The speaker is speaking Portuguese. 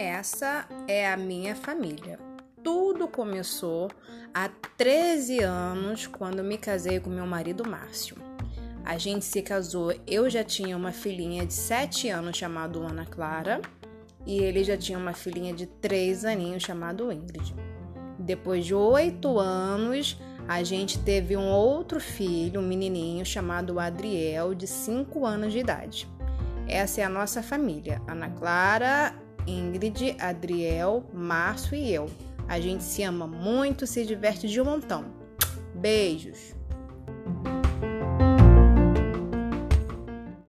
Essa é a minha família. Tudo começou há 13 anos, quando me casei com meu marido Márcio. A gente se casou, eu já tinha uma filhinha de 7 anos chamada Ana Clara e ele já tinha uma filhinha de 3 aninhos chamada Ingrid. Depois de 8 anos, a gente teve um outro filho, um menininho chamado Adriel, de 5 anos de idade. Essa é a nossa família, Ana Clara, Ingrid, Adriel, Márcio e eu. A gente se ama muito, se diverte de um montão. Beijos!